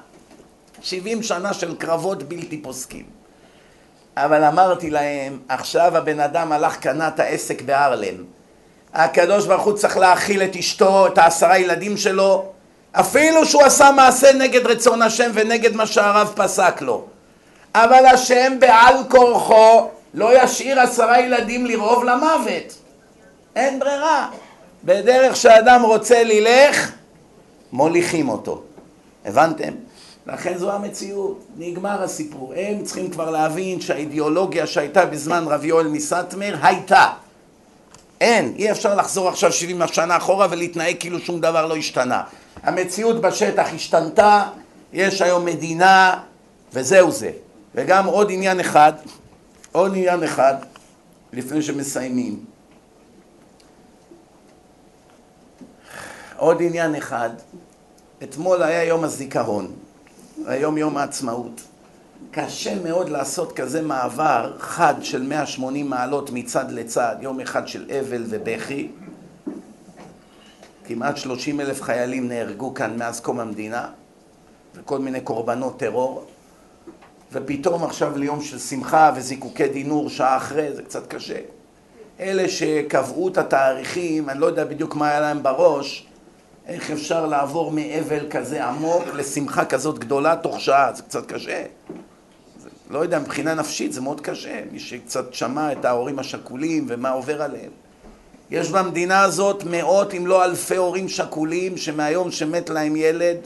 70 שנה של קרבות בלתי פוסקים. אבל אמרתי להם, עכשיו הבן אדם הלך קנה את העסק בהרלם. הקדוש ברוך הוא צריך להאכיל את אשתו, את העשרה ילדים שלו, אפילו שהוא עשה מעשה נגד רצון השם ונגד מה שהרב פסק לו. אבל השם בעל כורחו לא ישאיר עשרה ילדים לרעוב למוות. אין ברירה. בדרך שאדם רוצה ללך, מוליכים אותו. הבנתם? לכן זו המציאות, נגמר הסיפור. הם צריכים כבר להבין שהאידיאולוגיה שהייתה בזמן רב יואל מסטמר הייתה. אין, אי אפשר לחזור עכשיו 70 שנה אחורה ולהתנהג כאילו שום דבר לא השתנה. המציאות בשטח השתנתה, יש היום מדינה וזהו זה. וגם עוד עניין אחד, עוד עניין אחד, לפני שמסיימים. עוד עניין אחד, אתמול היה יום הזיכרון. היום יום העצמאות. קשה מאוד לעשות כזה מעבר חד של 180 מעלות מצד לצד, יום אחד של אבל ובכי. כמעט 30 אלף חיילים נהרגו כאן מאז קום המדינה, וכל מיני קורבנות טרור, ופתאום עכשיו ליום של שמחה וזיקוקי דינור שעה אחרי, זה קצת קשה. אלה שקבעו את התאריכים, אני לא יודע בדיוק מה היה להם בראש, איך אפשר לעבור מאבל כזה עמוק לשמחה כזאת גדולה תוך שעה, זה קצת קשה. זה, לא יודע, מבחינה נפשית זה מאוד קשה, מי שקצת שמע את ההורים השכולים ומה עובר עליהם. יש במדינה הזאת מאות אם לא אלפי הורים שכולים שמהיום שמת להם ילד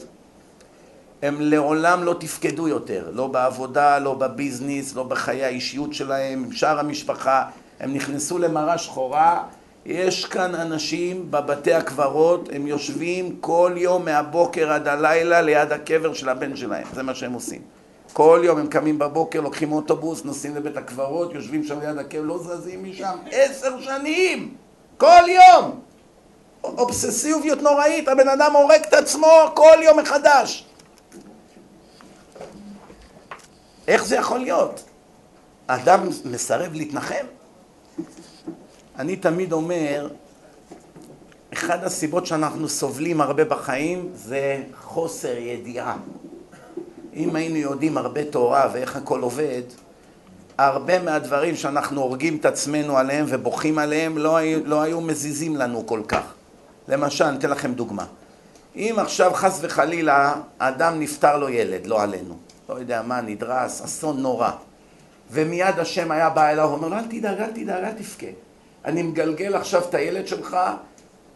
הם לעולם לא תפקדו יותר, לא בעבודה, לא בביזנס, לא בחיי האישיות שלהם, עם שאר המשפחה, הם נכנסו למראה שחורה, יש כאן אנשים בבתי הקברות, הם יושבים כל יום מהבוקר עד הלילה ליד הקבר של הבן שלהם, זה מה שהם עושים. כל יום הם קמים בבוקר, לוקחים אוטובוס, נוסעים לבית הקברות, יושבים שם ליד הקבר, לא זזים משם עשר שנים! כל יום! אובססיביות נוראית, הבן אדם הורג את עצמו כל יום מחדש. איך זה יכול להיות? אדם מסרב להתנחם? אני תמיד אומר, אחד הסיבות שאנחנו סובלים הרבה בחיים זה חוסר ידיעה. אם היינו יודעים הרבה תורה ואיך הכל עובד, הרבה מהדברים שאנחנו הורגים את עצמנו עליהם ובוכים עליהם לא, היו, לא היו מזיזים לנו כל כך. למשל, אני אתן לכם דוגמה. אם עכשיו חס וחלילה אדם נפטר לו ילד, לא עלינו, לא יודע מה, נדרס, אסון נורא, ומיד השם היה בא אליו ואומר לו, אל תדאג, אל תדאג, אל תבכה. אני מגלגל עכשיו את הילד שלך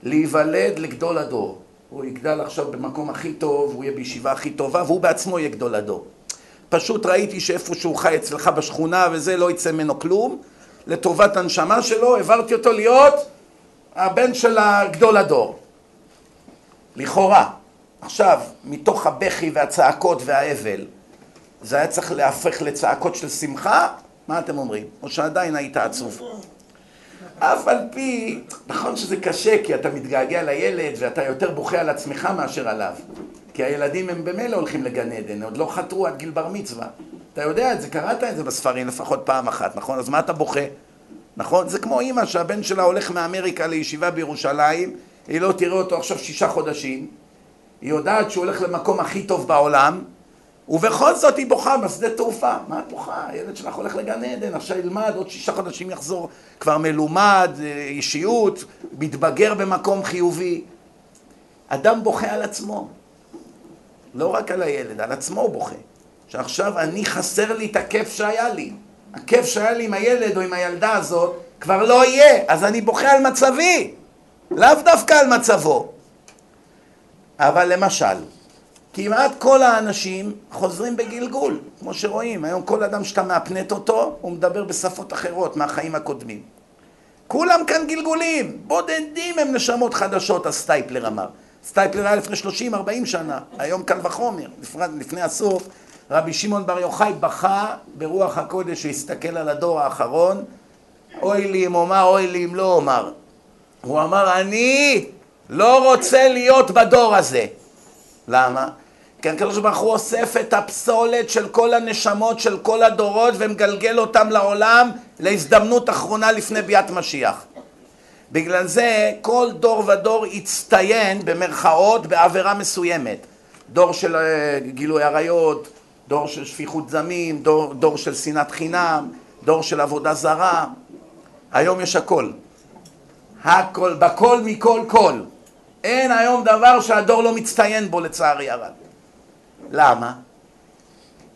להיוולד לגדול הדור. הוא יגדל עכשיו במקום הכי טוב, הוא יהיה בישיבה הכי טובה, והוא בעצמו יהיה גדול הדור. פשוט ראיתי שאיפה שהוא חי אצלך בשכונה וזה לא יצא ממנו כלום, לטובת הנשמה שלו העברתי אותו להיות הבן של הגדול הדור. לכאורה. עכשיו, מתוך הבכי והצעקות והאבל, זה היה צריך להפך לצעקות של שמחה? מה אתם אומרים? או שעדיין היית עצוב? אף על פי, נכון שזה קשה כי אתה מתגעגע לילד ואתה יותר בוכה על עצמך מאשר עליו כי הילדים הם במילא הולכים לגן עדן, עוד לא חתרו עד גיל בר מצווה אתה יודע את זה, קראת את זה בספרים לפחות פעם אחת, נכון? אז מה אתה בוכה? נכון? זה כמו אימא שהבן שלה הולך מאמריקה לישיבה בירושלים היא לא תראה אותו עכשיו שישה חודשים היא יודעת שהוא הולך למקום הכי טוב בעולם ובכל זאת היא בוכה בשדה תעופה. מה את בוכה? הילד שלך הולך לגן עדן, עכשיו ילמד, עוד שישה חודשים יחזור כבר מלומד, אה, אישיות, מתבגר במקום חיובי. אדם בוכה על עצמו. לא רק על הילד, על עצמו הוא בוכה. שעכשיו אני חסר לי את הכיף שהיה לי. הכיף שהיה לי עם הילד או עם הילדה הזאת כבר לא יהיה, אז אני בוכה על מצבי, לאו דווקא על מצבו. אבל למשל, כמעט כל האנשים חוזרים בגלגול, כמו שרואים, היום כל אדם שאתה מהפנט אותו, הוא מדבר בשפות אחרות מהחיים הקודמים. כולם כאן גלגולים, בודדים הם נשמות חדשות, הסטייפלר אמר. סטייפלר היה לפני 30-40 שנה, היום קל וחומר, לפני, לפני הסוף, רבי שמעון בר יוחאי בכה ברוח הקודש, הוא הסתכל על הדור האחרון, אוי לי אם אומר, אוי לי אם לא אומר. הוא אמר, אני לא רוצה להיות בדור הזה. למה? כי הקדוש ברוך הוא אוסף את הפסולת של כל הנשמות של כל הדורות ומגלגל אותם לעולם להזדמנות אחרונה לפני ביאת משיח. בגלל זה כל דור ודור הצטיין במרכאות בעבירה מסוימת. דור של אה, גילוי עריות, דור של שפיכות זמים, דור, דור של שנאת חינם, דור של עבודה זרה. היום יש הכל. הכל, בכל מכל כל. אין היום דבר שהדור לא מצטיין בו לצערי הרב. למה?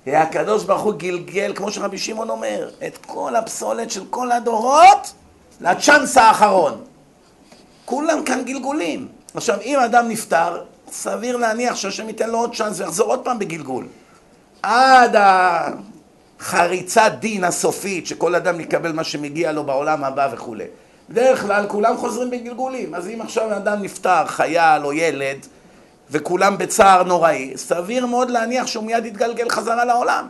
הקדוש ברוך הוא גלגל, כמו שרבי שמעון אומר, את כל הפסולת של כל הדורות לצ'אנס האחרון. כולם כאן גלגולים. עכשיו, אם אדם נפטר, סביר להניח שהשם ייתן לו עוד צ'אנס ויחזור עוד פעם בגלגול. עד החריצת דין הסופית, שכל אדם יקבל מה שמגיע לו בעולם הבא וכולי. בדרך כלל כולם חוזרים בגלגולים. אז אם עכשיו אדם נפטר, חייל או ילד, וכולם בצער נוראי, סביר מאוד להניח שהוא מיד יתגלגל חזרה לעולם.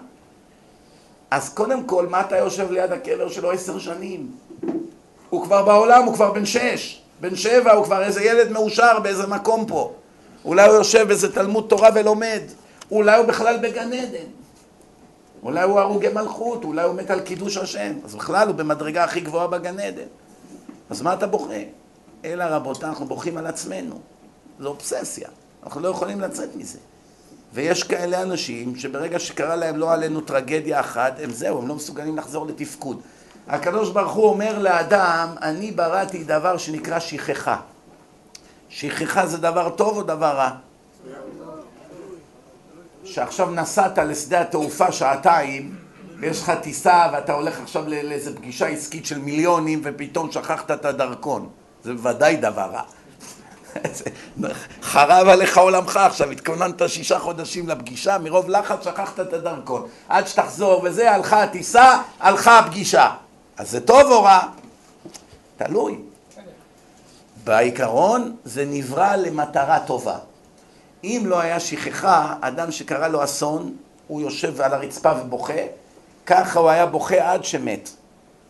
אז קודם כל, מה אתה יושב ליד הקבר שלו עשר שנים? הוא כבר בעולם, הוא כבר בן שש, בן שבע, הוא כבר איזה ילד מאושר באיזה מקום פה. אולי הוא יושב באיזה תלמוד תורה ולומד, אולי הוא בכלל בגן עדן. אולי הוא הרוגי מלכות, אולי הוא מת על קידוש השם, אז בכלל הוא במדרגה הכי גבוהה בגן עדן. אז מה אתה בוכה? אלא רבותיי, אנחנו בוכים על עצמנו. זו אובססיה. אנחנו לא יכולים לצאת מזה. ויש כאלה אנשים שברגע שקרה להם לא עלינו טרגדיה אחת, הם זהו, הם לא מסוגלים לחזור לתפקוד. הקדוש ברוך הוא אומר לאדם, אני בראתי דבר שנקרא שכחה. שכחה זה דבר טוב או דבר רע? שעכשיו נסעת לשדה התעופה שעתיים ויש לך טיסה ואתה הולך עכשיו לאיזה פגישה עסקית של מיליונים ופתאום שכחת את הדרכון. זה ודאי דבר רע. חרב עליך עולמך עכשיו, התכוננת שישה חודשים לפגישה, מרוב לחץ שכחת את הדרכון. עד שתחזור וזה, הלכה הטיסה, הלכה הפגישה. אז זה טוב או רע? תלוי. בעיקרון זה נברא למטרה טובה. אם לא היה שכחה, אדם שקרה לו אסון, הוא יושב על הרצפה ובוכה, ככה הוא היה בוכה עד שמת.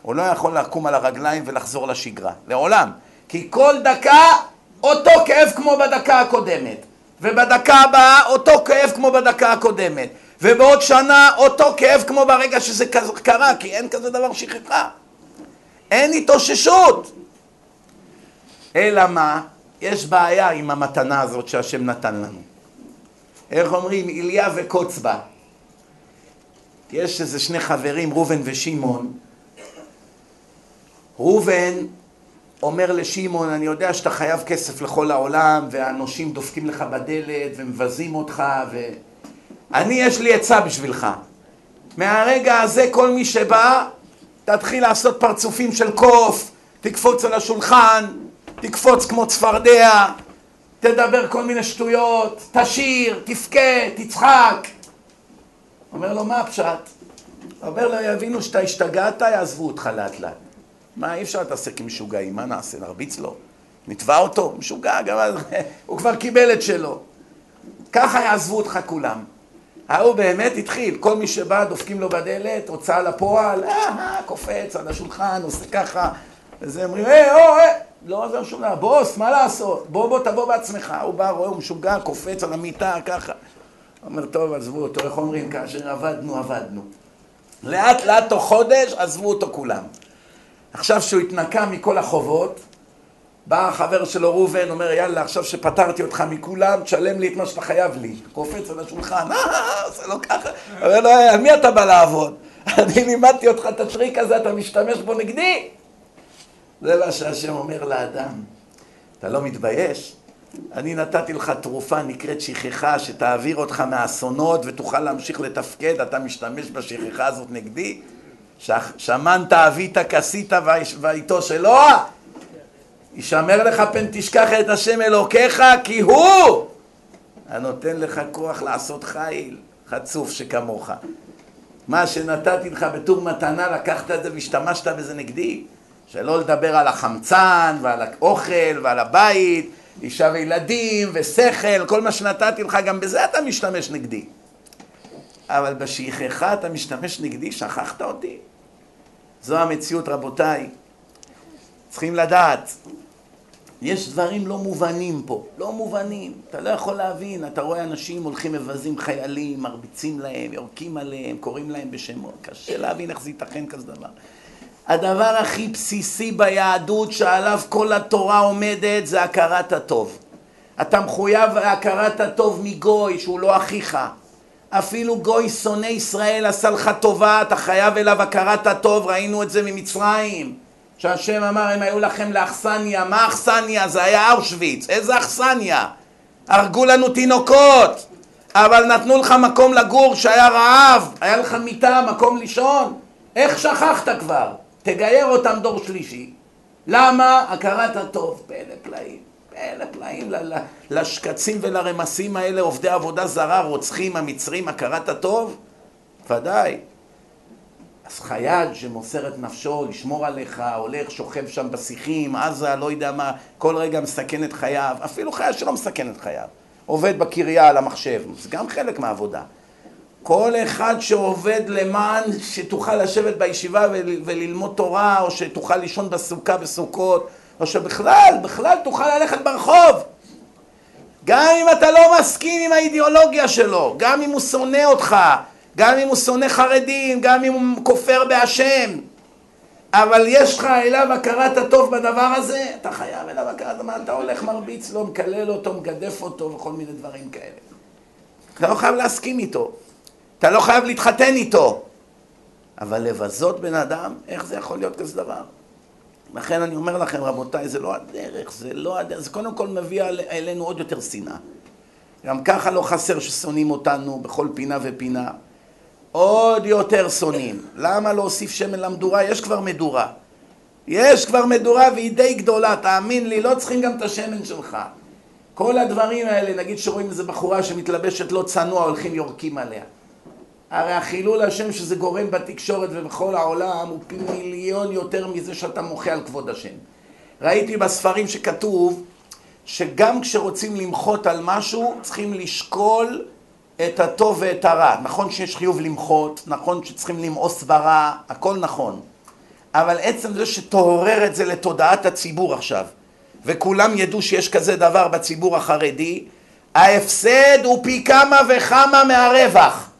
הוא לא יכול לקום על הרגליים ולחזור לשגרה, לעולם. כי כל דקה אותו כאב כמו בדקה הקודמת, ובדקה הבאה אותו כאב כמו בדקה הקודמת, ובעוד שנה אותו כאב כמו ברגע שזה קרה, כי אין כזה דבר שכחה. אין התאוששות. אלא מה? יש בעיה עם המתנה הזאת שהשם נתן לנו. איך אומרים? איליה וקוצבה. יש איזה שני חברים, ראובן ושמעון. ראובן אומר לשמעון, אני יודע שאתה חייב כסף לכל העולם, והנושים דופקים לך בדלת ומבזים אותך, ואני, יש לי עצה בשבילך. מהרגע הזה כל מי שבא, תתחיל לעשות פרצופים של קוף, תקפוץ על השולחן, תקפוץ כמו צפרדע, תדבר כל מיני שטויות, תשיר, תבכה, תצחק. אומר לו, מה הפשט? אומר לו, יבינו שאתה השתגעת, יעזבו אותך לאט לאט. מה, אי אפשר להתעסק עם משוגעים, מה נעשה, נרביץ לו? נתבע אותו? משוגע, גם אז, הוא כבר קיבל את שלו. ככה יעזבו אותך כולם. ההוא באמת התחיל, כל מי שבא דופקים לו בדלת, הוצאה לפועל, אה, אה, קופץ על השולחן, עושה ככה, וזה אומרים, היי, או, היי, לא עוזר שום דבר, בוס, מה לעשות? בוא, בוא, תבוא בעצמך. הוא בא, רואה, הוא משוגע, קופץ על המיטה, ככה. אומר, טוב, עזבו אותו, איך אומרים? כאשר עבדנו, עבדנו. לאט לאט תוך חודש עזבו אותו כולם. עכשיו שהוא התנקה מכל החובות, בא החבר שלו ראובן, אומר יאללה עכשיו שפטרתי אותך מכולם, תשלם לי את מה שאתה חייב לי. קופץ על השולחן, אה, זה לא ככה. אומר לו, על מי אתה בא לעבוד? אני לימדתי אותך את הטריק הזה, אתה משתמש בו נגדי? זה מה שהשם אומר לאדם. אתה לא מתבייש? אני נתתי לך תרופה נקראת שכחה שתעביר אותך מהאסונות ותוכל להמשיך לתפקד, אתה משתמש בשכחה הזאת נגדי? שמנת אבית כסית ואיתו שלא? ישמר לך פן תשכח את השם אלוקיך כי הוא הנותן לך כוח לעשות חיל, חצוף שכמוך. מה שנתתי לך בתור מתנה, לקחת את זה והשתמשת בזה נגדי. שלא לדבר על החמצן ועל האוכל ועל הבית, אישה וילדים ושכל, כל מה שנתתי לך, גם בזה אתה משתמש נגדי. אבל בשכחה אתה משתמש נגדי, שכחת אותי? זו המציאות רבותיי. צריכים לדעת, יש דברים לא מובנים פה, לא מובנים, אתה לא יכול להבין, אתה רואה אנשים הולכים מבזים חיילים, מרביצים להם, יורקים עליהם, קוראים להם בשמות, קשה להבין איך זה ייתכן כזה דבר. הדבר הכי בסיסי ביהדות שעליו כל התורה עומדת זה הכרת הטוב. אתה מחויב להכרת הטוב מגוי שהוא לא אחיך. אפילו גוי שונא ישראל עשה לך טובה, אתה חייב אליו הכרת הטוב, ראינו את זה ממצרים. שהשם אמר, הם היו לכם לאכסניה, מה אכסניה? זה היה אושוויץ, איזה אכסניה? הרגו לנו תינוקות, אבל נתנו לך מקום לגור שהיה רעב, היה לך מיטה, מקום לישון, איך שכחת כבר? תגייר אותם דור שלישי. למה? הכרת הטוב, פלא פלאים. פלא פלאים לשקצים ולרמסים האלה, עובדי עבודה זרה, רוצחים המצרים, הכרת הטוב? ודאי. אז חייל שמוסר את נפשו, לשמור עליך, הולך, שוכב שם בשיחים, עזה, לא יודע מה, כל רגע מסכן את חייו, אפילו חייל שלא מסכן את חייו, עובד בקריה על המחשב, זה גם חלק מהעבודה. כל אחד שעובד למען שתוכל לשבת בישיבה וללמוד תורה, או שתוכל לישון בסוכה בסוכות, או שבכלל, בכלל תוכל ללכת ברחוב. גם אם אתה לא מסכים עם האידיאולוגיה שלו, גם אם הוא שונא אותך, גם אם הוא שונא חרדים, גם אם הוא כופר בהשם, אבל יש לך אליו הכרת הטוב בדבר הזה, אתה חייב אליו הכרת, מה אתה הולך מרביץ לו, מקלל אותו, מגדף אותו וכל מיני דברים כאלה. אתה לא חייב להסכים איתו. אתה לא חייב להתחתן איתו. אבל לבזות בן אדם, איך זה יכול להיות כזה דבר? לכן אני אומר לכם, רבותיי, זה לא הדרך, זה לא הדרך, זה קודם כל מביא אלינו עוד יותר שנאה. גם ככה לא חסר ששונאים אותנו בכל פינה ופינה. עוד יותר שונאים. למה להוסיף שמן למדורה? יש כבר מדורה. יש כבר מדורה והיא די גדולה, תאמין לי, לא צריכים גם את השמן שלך. כל הדברים האלה, נגיד שרואים איזה בחורה שמתלבשת לא צנוע, הולכים יורקים עליה. הרי החילול השם שזה גורם בתקשורת ובכל העולם הוא פי מיליון יותר מזה שאתה מוחה על כבוד השם. ראיתי בספרים שכתוב שגם כשרוצים למחות על משהו צריכים לשקול את הטוב ואת הרע. נכון שיש חיוב למחות, נכון שצריכים למאוס ברע, הכל נכון. אבל עצם זה שתעורר את זה לתודעת הציבור עכשיו, וכולם ידעו שיש כזה דבר בציבור החרדי, ההפסד הוא פי כמה וכמה מהרווח.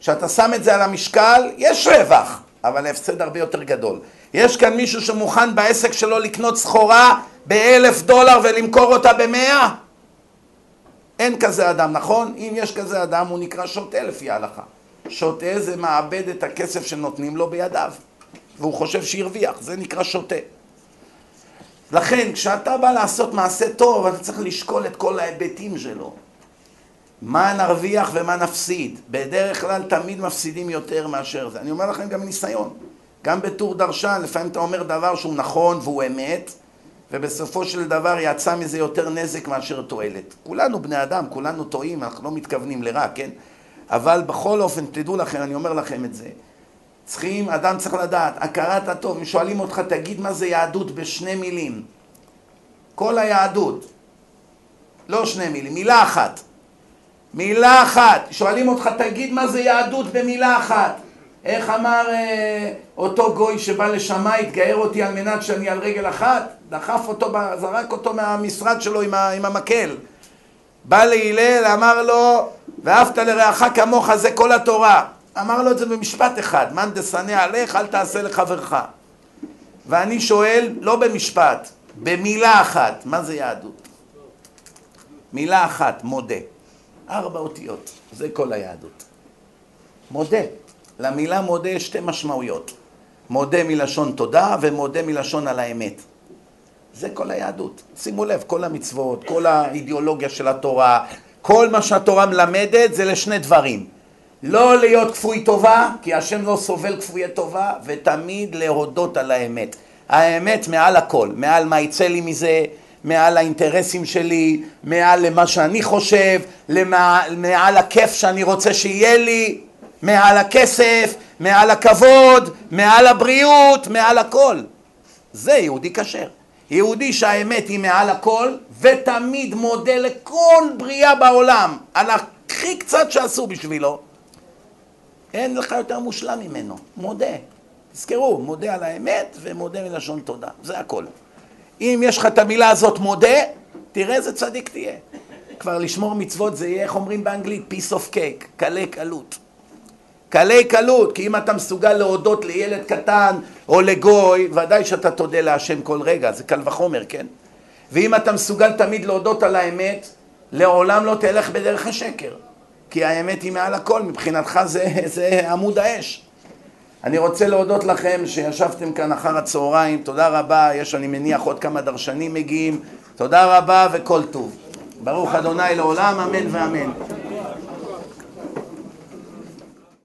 כשאתה שם את זה על המשקל, יש רווח, אבל ההפסד הרבה יותר גדול. יש כאן מישהו שמוכן בעסק שלו לקנות סחורה באלף דולר ולמכור אותה במאה? אין כזה אדם, נכון? אם יש כזה אדם הוא נקרא שוטה לפי ההלכה. שוטה זה מעבד את הכסף שנותנים לו בידיו, והוא חושב שהרוויח, זה נקרא שוטה. לכן כשאתה בא לעשות מעשה טוב אתה צריך לשקול את כל ההיבטים שלו. מה נרוויח ומה נפסיד. בדרך כלל תמיד מפסידים יותר מאשר זה. אני אומר לכם גם מניסיון. גם בטור דרשן, לפעמים אתה אומר דבר שהוא נכון והוא אמת, ובסופו של דבר יצא מזה יותר נזק מאשר תועלת. כולנו בני אדם, כולנו טועים, אנחנו לא מתכוונים לרע, כן? אבל בכל אופן, תדעו לכם, אני אומר לכם את זה. צריכים, אדם צריך לדעת, הכרת הטוב, אם שואלים אותך, תגיד מה זה יהדות בשני מילים. כל היהדות, לא שני מילים, מילה אחת. מילה אחת. שואלים אותך, תגיד מה זה יהדות במילה אחת. איך אמר אה, אותו גוי שבא לשמאי, התגייר אותי על מנת שאני על רגל אחת? דחף אותו, זרק אותו מהמשרד שלו עם, ה, עם המקל. בא להלל, אמר לו, ואהבת לרעך כמוך זה כל התורה. אמר לו את זה במשפט אחד, מאן דשנא עליך אל תעשה לחברך. ואני שואל, לא במשפט, במילה אחת, מה זה יהדות? מילה אחת, מודה. ארבע אותיות, זה כל היהדות. מודה. למילה מודה יש שתי משמעויות. מודה מלשון תודה ומודה מלשון על האמת. זה כל היהדות. שימו לב, כל המצוות, כל האידיאולוגיה של התורה, כל מה שהתורה מלמדת זה לשני דברים. לא להיות כפוי טובה, כי השם לא סובל כפויי טובה, ותמיד להודות על האמת. האמת מעל הכל, מעל מה יצא לי מזה, מעל האינטרסים שלי, מעל למה שאני חושב, למעל, מעל הכיף שאני רוצה שיהיה לי, מעל הכסף, מעל הכבוד, מעל הבריאות, מעל הכל. זה יהודי כשר. יהודי שהאמת היא מעל הכל, ותמיד מודה לכל בריאה בעולם על הכי קצת שעשו בשבילו. אין לך יותר מושלם ממנו, מודה. תזכרו, מודה על האמת ומודה מלשון תודה, זה הכל. אם יש לך את המילה הזאת מודה, תראה איזה צדיק תהיה. כבר לשמור מצוות זה יהיה, איך אומרים באנגלית, piece of cake, קלי קלות. קלי קלות, כי אם אתה מסוגל להודות לילד קטן או לגוי, ודאי שאתה תודה להשם כל רגע, זה קל וחומר, כן? ואם אתה מסוגל תמיד להודות על האמת, לעולם לא תלך בדרך השקר. כי האמת היא מעל הכל, מבחינתך זה, זה עמוד האש. אני רוצה להודות לכם שישבתם כאן אחר הצהריים, תודה רבה, יש אני מניח עוד כמה דרשנים מגיעים, תודה רבה וכל טוב. ברוך אדוני לעולם, אמן ואמן.